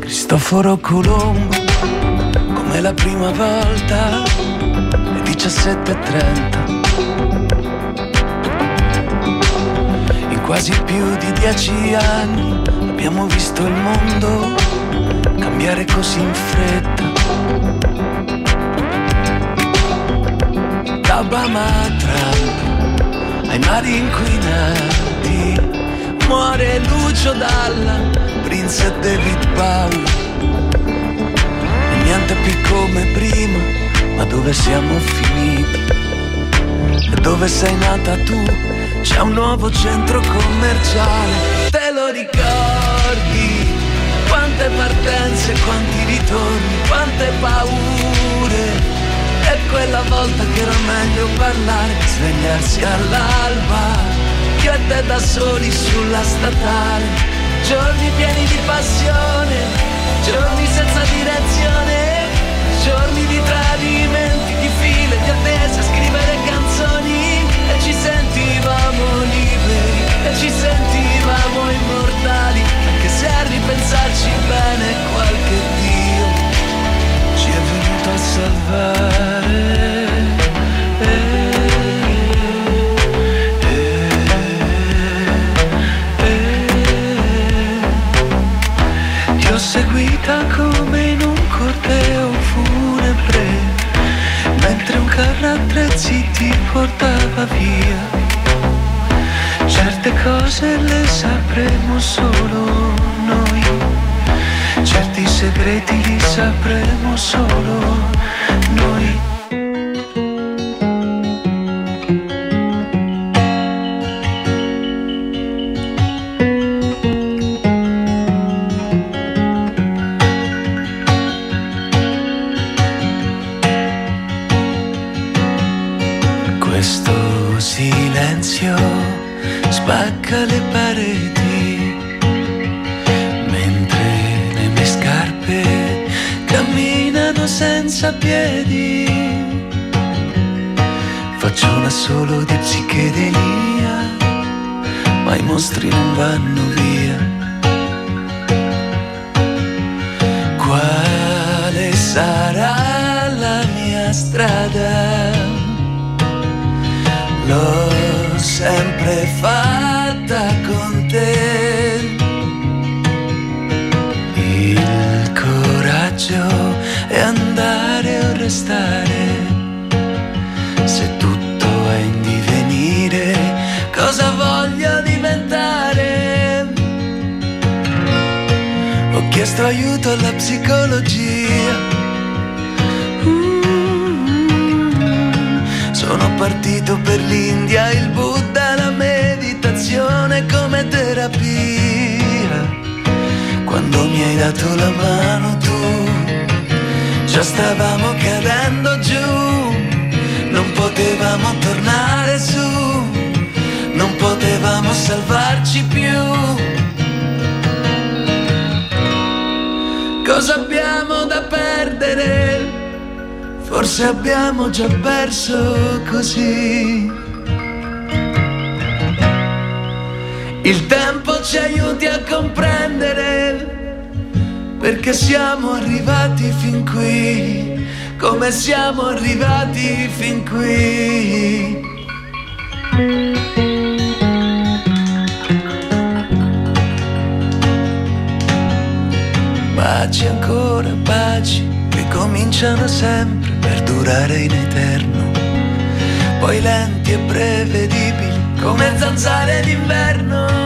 Cristoforo Colombo come la prima volta, le 17.30. quasi più di dieci anni abbiamo visto il mondo cambiare così in fretta. Da Obama a Trump, ai mari inquinati, muore Lucio Dalla, Prince e David Bowie niente più come prima, ma dove siamo finiti? E dove sei nata tu? C'è un nuovo centro commerciale, te lo ricordi? Quante partenze, quanti ritorni, quante paure. E quella volta che era meglio parlare, svegliarsi all'alba, io e te da soli sulla statale, giorni pieni di passione, giorni senza direzione giorni di tradimenti, di file, di attese, ci sentivamo liberi e ci sentivamo immortali, anche se a ripensarci bene qualche Dio ci è venuto a salvare. Ti ho seguita come carro ti portava via. Certe cose le sapremo solo noi, certi segreti li sapremo solo noi. Senza piedi. Faccio una solo di psichedelia, ma i mostri non vanno via. Quale sarà la mia strada? L'ho sempre fatta restare. Se tutto è in divenire, cosa voglio diventare? Ho chiesto aiuto alla psicologia. Sono partito per l'India, il Buddha, la meditazione come terapia. Quando mi hai dato la mano tu, già stavamo cadendo giù, non potevamo tornare su, non potevamo salvarci più. Cosa abbiamo da perdere? Forse abbiamo già perso così. Il tempo ci aiuti a comprendere perché siamo arrivati fin qui, come siamo arrivati fin qui. Baci ancora, baci che cominciano sempre per durare in eterno, poi lenti e prevedibili come zanzare d'inverno.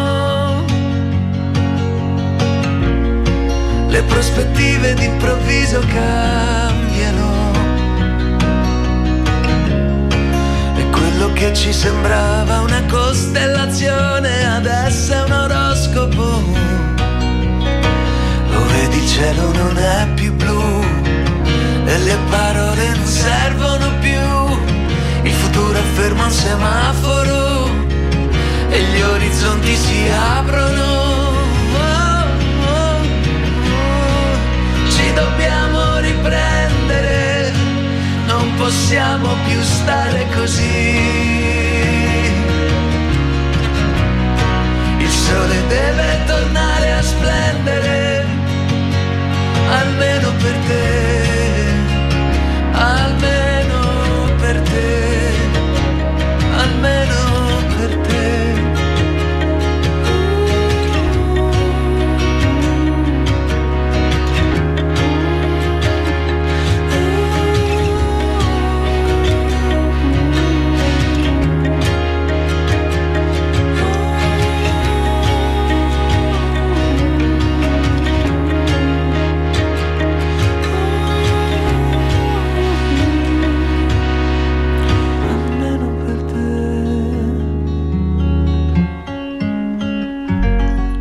Le prospettive d'improvviso cambiano. che ci sembrava una costellazione, adesso è un oroscopo. Lo vedi il cielo non è più blu e le parole non servono più. Il futuro è fermo al semaforo e gli orizzonti si aprono. Riprendere, non possiamo più stare così. Il sole deve tornare a splendere, almeno per te, almeno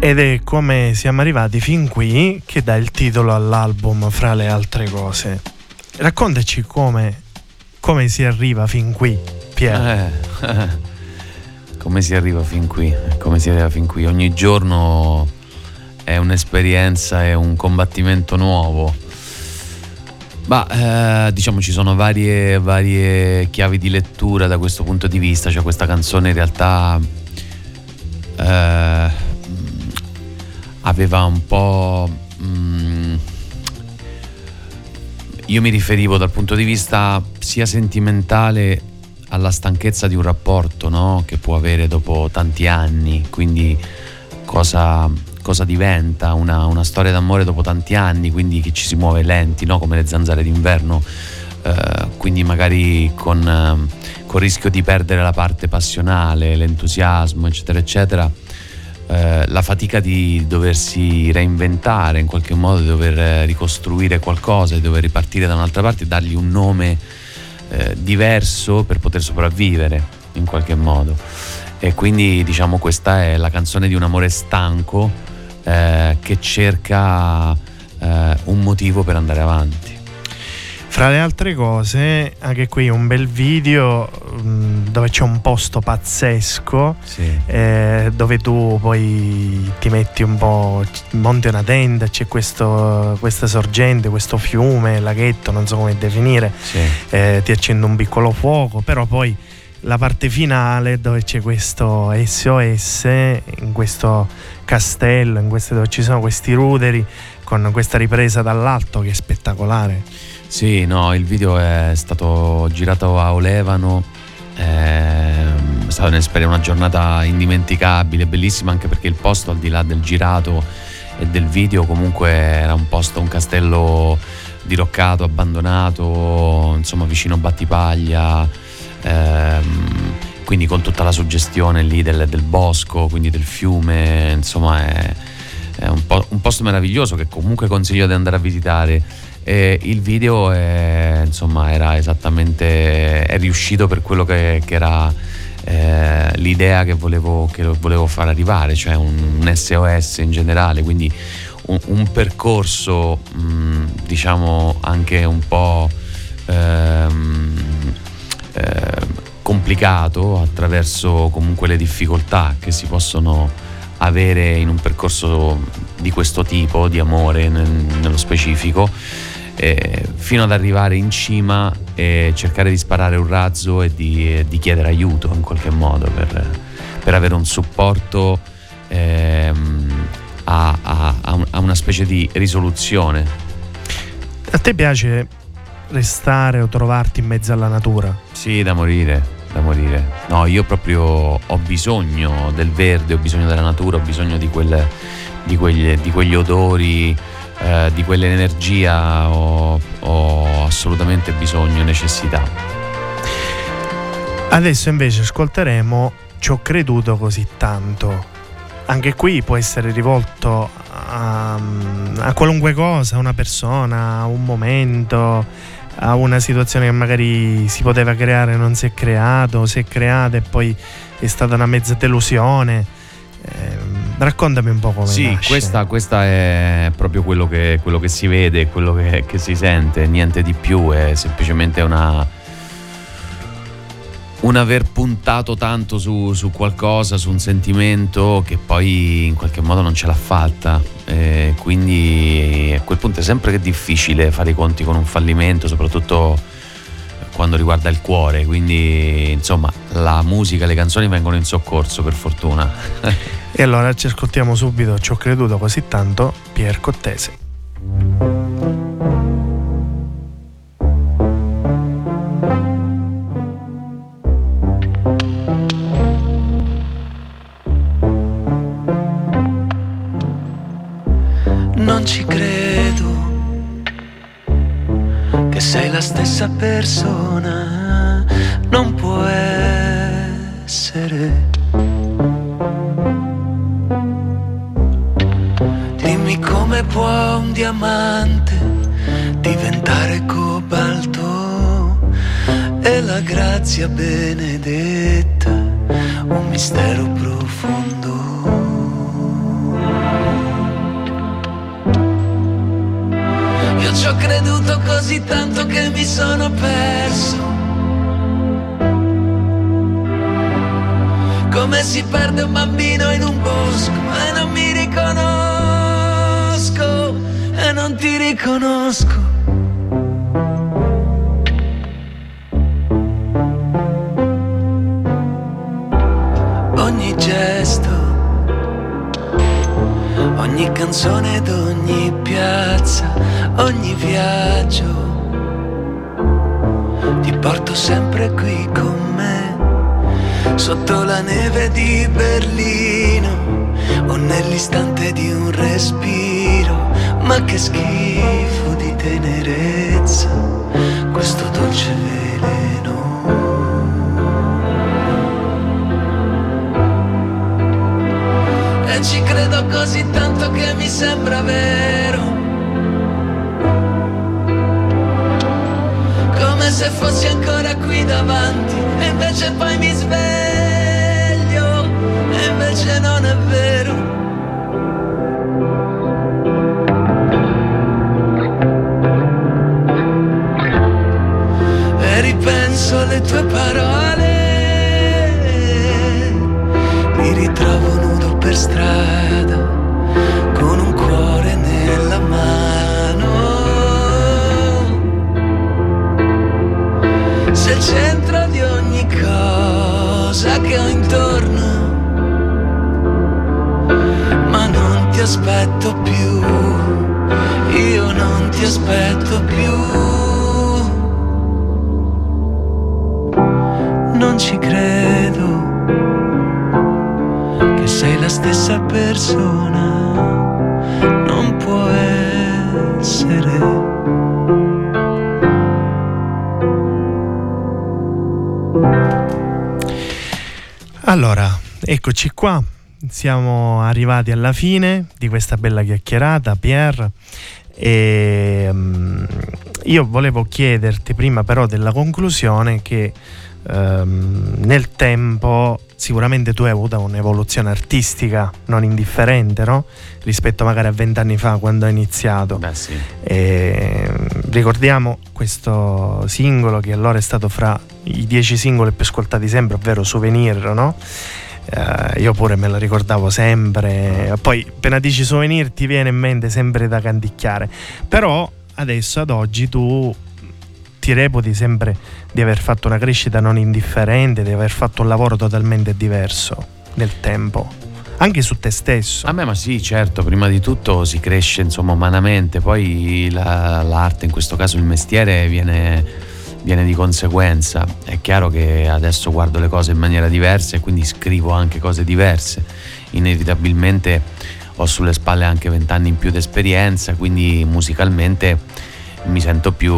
Ed è come siamo arrivati fin qui che dà il titolo all'album fra le altre cose. Raccontaci come, come si arriva fin qui, Piero. Eh, come si arriva fin qui? Come si arriva fin qui? Ogni giorno è un'esperienza, è un combattimento nuovo. Ma eh, diciamo ci sono varie, varie chiavi di lettura da questo punto di vista. Cioè, questa canzone in realtà eh, aveva un po'. mm, io mi riferivo dal punto di vista sia sentimentale alla stanchezza di un rapporto no? che può avere dopo tanti anni, quindi cosa, cosa diventa una, una storia d'amore dopo tanti anni, quindi che ci si muove lenti, no? come le zanzare d'inverno, eh, quindi magari con, eh, con rischio di perdere la parte passionale, l'entusiasmo, eccetera, eccetera. Eh, la fatica di doversi reinventare in qualche modo, di dover eh, ricostruire qualcosa, di dover ripartire da un'altra parte, dargli un nome eh, diverso per poter sopravvivere in qualche modo. E quindi diciamo questa è la canzone di un amore stanco eh, che cerca eh, un motivo per andare avanti. Fra le altre cose, anche qui un bel video mm, dove c'è un posto pazzesco. Sì. eh, dove tu poi ti metti un po', monti una tenda, c'è questo, questa sorgente, questo fiume, laghetto, non so come definire, Sì. eh, ti accende un piccolo fuoco, però poi la parte finale dove c'è questo SOS in questo castello, in questo, dove ci sono questi ruderi con questa ripresa dall'alto che è spettacolare. Sì, no, il video è stato girato a Olevano, ehm, è stata una giornata indimenticabile, bellissima anche perché il posto al di là del girato e del video comunque era un posto, un castello diroccato, abbandonato, insomma vicino Battipaglia, ehm, quindi con tutta la suggestione lì del, del bosco, quindi del fiume, insomma è, è un, po- un posto meraviglioso che comunque consiglio di andare a visitare. E il video è, insomma, era esattamente è riuscito per quello che, che era eh, l'idea che volevo, che volevo far arrivare, cioè un, un SOS in generale, quindi un, un percorso mh, diciamo anche un po' ehm, ehm, complicato attraverso comunque le difficoltà che si possono avere in un percorso di questo tipo, di amore nel- nello specifico, eh, fino ad arrivare in cima e cercare di sparare un razzo e di, e di chiedere aiuto in qualche modo per, per avere un supporto ehm, a, a- a un- a una specie di risoluzione. A te piace restare o trovarti in mezzo alla natura? Sì, da morire, da morire. No, io proprio ho bisogno del verde, ho bisogno della natura, ho bisogno di, quel- di quegli, di quegli odori, eh, di quell'energia, ho, ho assolutamente bisogno e necessità. Adesso invece ascolteremo Ci ho creduto così tanto. Anche qui può essere rivolto a, a qualunque cosa, a una persona, a un momento, a una situazione che magari si poteva creare non si è creato, si è creata e poi è stata una mezza delusione. Eh, raccontami un po' come Sì, questa, questa è proprio quello che, quello che si vede, quello che, che si sente, niente di più, è semplicemente una, un aver puntato tanto su, su qualcosa, su un sentimento che poi in qualche modo non ce l'ha fatta. E quindi a quel punto è sempre che difficile fare i conti con un fallimento, soprattutto quando riguarda il cuore. Quindi insomma la musica, le canzoni vengono in soccorso per fortuna. E allora ci ascoltiamo subito, ci ho creduto così tanto, Pier Cottese. Non ci credo che sei la stessa persona, non può essere. Come può un diamante diventare cobalto e la grazia benedetta, un mistero profondo. Io ci ho creduto così tanto che mi sono perso. Come si perde un bambino in un bosco e non mi riconosco ti riconosco. Qua, siamo arrivati alla fine di questa bella chiacchierata, Pier. E, mm, io volevo chiederti prima però della conclusione che ehm, nel tempo sicuramente tu hai avuto un'evoluzione artistica non indifferente, no? Rispetto magari a vent'anni fa quando hai iniziato. Beh sì. E, mm, ricordiamo questo singolo che allora è stato fra i dieci singoli più ascoltati sempre, ovvero Souvenir, no? Eh, io pure me lo ricordavo sempre. Poi, appena dici Souvenir, ti viene in mente sempre da canticchiare. Però adesso, ad oggi, tu ti reputi sempre di aver fatto una crescita non indifferente, di aver fatto un lavoro totalmente diverso nel tempo, anche su te stesso. A me ma sì, certo, prima di tutto si cresce insomma umanamente, poi la- l'arte, in questo caso il mestiere, viene, viene di conseguenza. È chiaro che adesso guardo le cose in maniera diversa e quindi scrivo anche cose diverse. Inevitabilmente ho sulle spalle anche vent'anni in più di esperienza, quindi musicalmente mi sento più,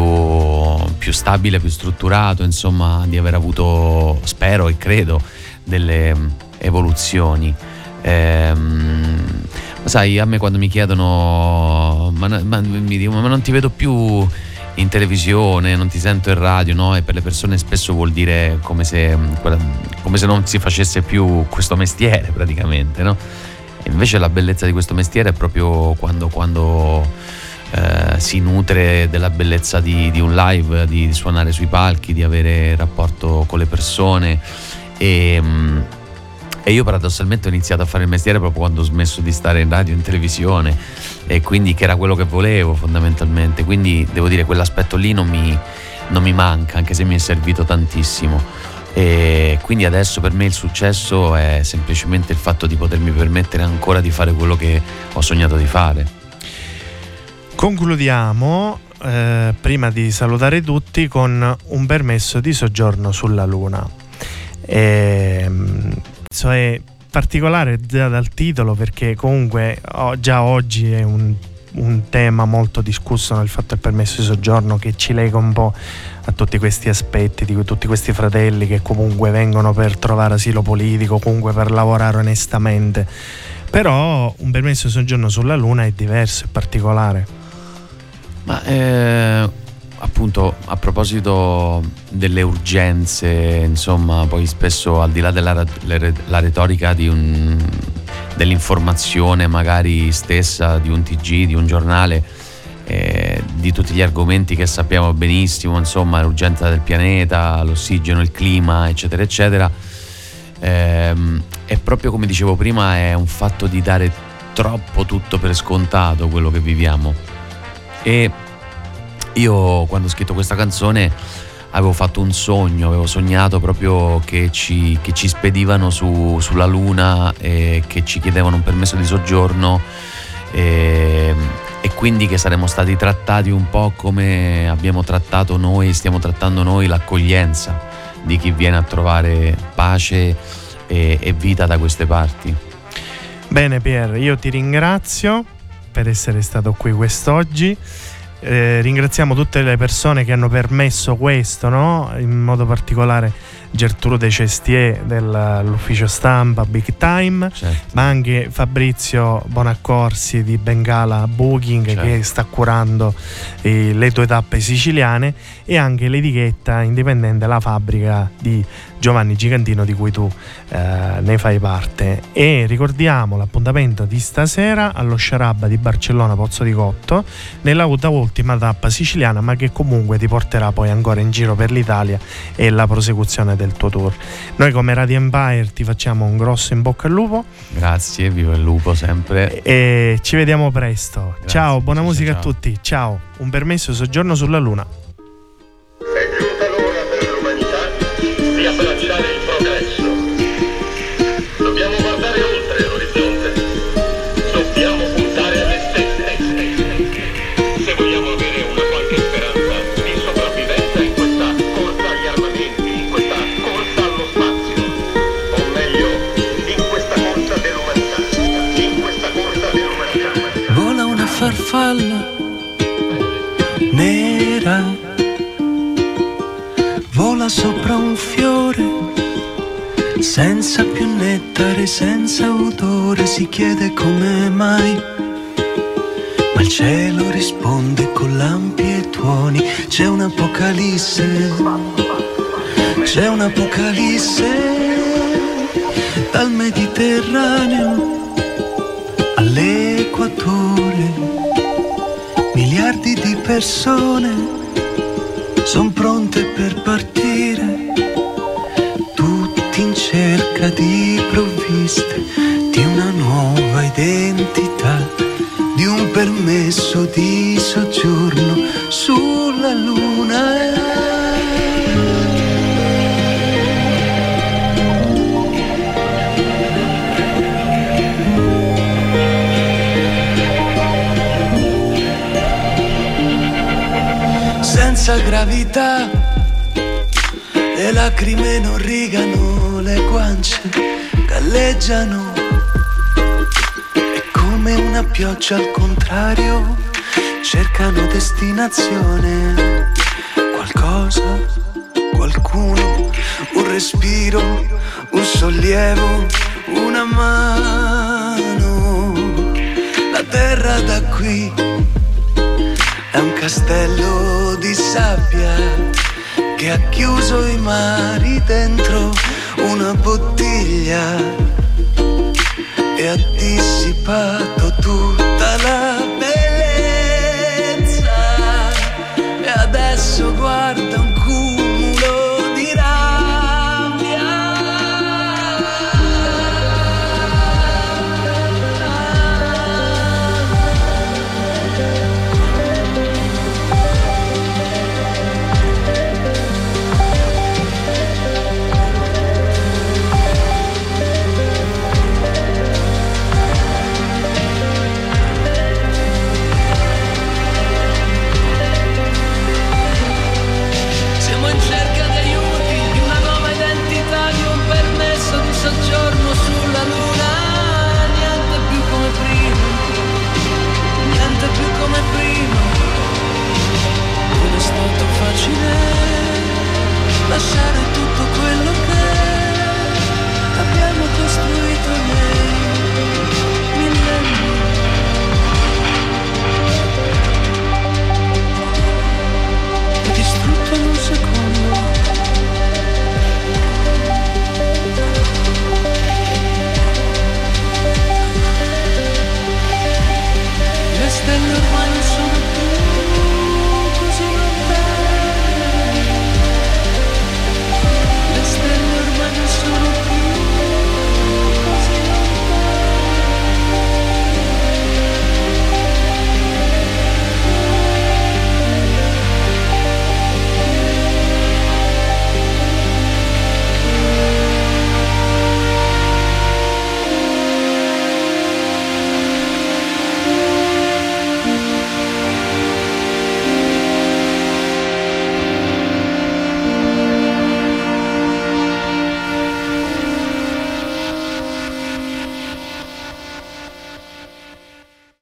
più stabile, più strutturato, insomma, di aver avuto, spero e credo, delle evoluzioni. Ehm, sai, a me quando mi chiedono, ma, ma- mi dicono, ma non ti vedo più in televisione, non ti sento in radio, no? E per le persone spesso vuol dire come se, come se non si facesse più questo mestiere praticamente, no? E invece la bellezza di questo mestiere è proprio quando, quando eh, si nutre della bellezza di, di un live, di, di, suonare sui palchi, di avere rapporto con le persone. E, mm, e io paradossalmente ho iniziato a fare il mestiere proprio quando ho smesso di stare in radio in televisione e quindi che era quello che volevo fondamentalmente. Quindi devo dire quell'aspetto lì non mi, non mi manca, anche se mi è servito tantissimo. E quindi adesso per me il successo è semplicemente il fatto di potermi permettere ancora di fare quello che ho sognato di fare. Concludiamo eh, prima di salutare tutti con un permesso di soggiorno sulla Luna. E, ehm, è particolare già dal titolo perché comunque oh, già oggi è un, un, tema molto discusso nel fatto del permesso di soggiorno che ci lega un po' a tutti questi aspetti di tutti questi fratelli che comunque vengono per trovare asilo politico, comunque per lavorare onestamente. Però un permesso di soggiorno sulla Luna è diverso, è particolare. Ma eh, appunto a proposito delle urgenze, insomma, poi spesso al di là della la retorica di un, dell'informazione magari stessa di un TG, di un giornale, eh, di tutti gli argomenti che sappiamo benissimo, insomma, l'urgenza del pianeta, l'ossigeno, il clima, eccetera, eccetera, ehm, è proprio come dicevo prima, è un fatto di dare troppo tutto per scontato quello che viviamo. E io quando ho scritto questa canzone avevo fatto un sogno, avevo sognato proprio che ci, che ci spedivano su, sulla Luna e che ci chiedevano un permesso di soggiorno e, e, quindi che saremmo stati trattati un po' come abbiamo trattato noi, stiamo trattando noi l'accoglienza di chi viene a trovare pace e, e vita da queste parti. Bene Pier, io ti ringrazio per essere stato qui quest'oggi. Eh, ringraziamo tutte le persone che hanno permesso questo, no? in modo particolare Gertrude Cestier dell'ufficio stampa Big Time, certo. ma anche Fabrizio Bonaccorsi di Bengala Booking certo. che sta curando eh, le tue tappe siciliane e anche l'etichetta indipendente La Fabbrica di Giovanni Gigantino di cui tu eh, ne fai parte. E ricordiamo l'appuntamento di stasera allo Sciarabba di Barcellona Pozzo di Cotto nella ultima tappa siciliana ma che comunque ti porterà poi ancora in giro per l'Italia e la prosecuzione del tuo tour. Noi come Radio Empire ti facciamo un grosso in bocca al lupo. Grazie, viva il lupo sempre. E ci vediamo presto. Grazie, ciao, buona musica ciao. a tutti. Ciao, un permesso soggiorno sulla Luna. Senza più nettare, senza odore, si chiede come mai. Ma il cielo risponde con lampi e tuoni, c'è un'apocalisse, c'è un'apocalisse dal Mediterraneo all'equatore. Miliardi di persone sono pronte per partire, cerca di provviste di una nuova identità, di un permesso di soggiorno sulla luna. senza gravità. Le lacrime non rigano, le guance galleggiano. È come una pioggia al contrario, cercano destinazione. Qualcosa, qualcuno, un respiro, un sollievo, una mano. La terra da qui è un castello di sabbia che ha chiuso i mari dentro e ha dissipato tutta la Le stelle ormai non sono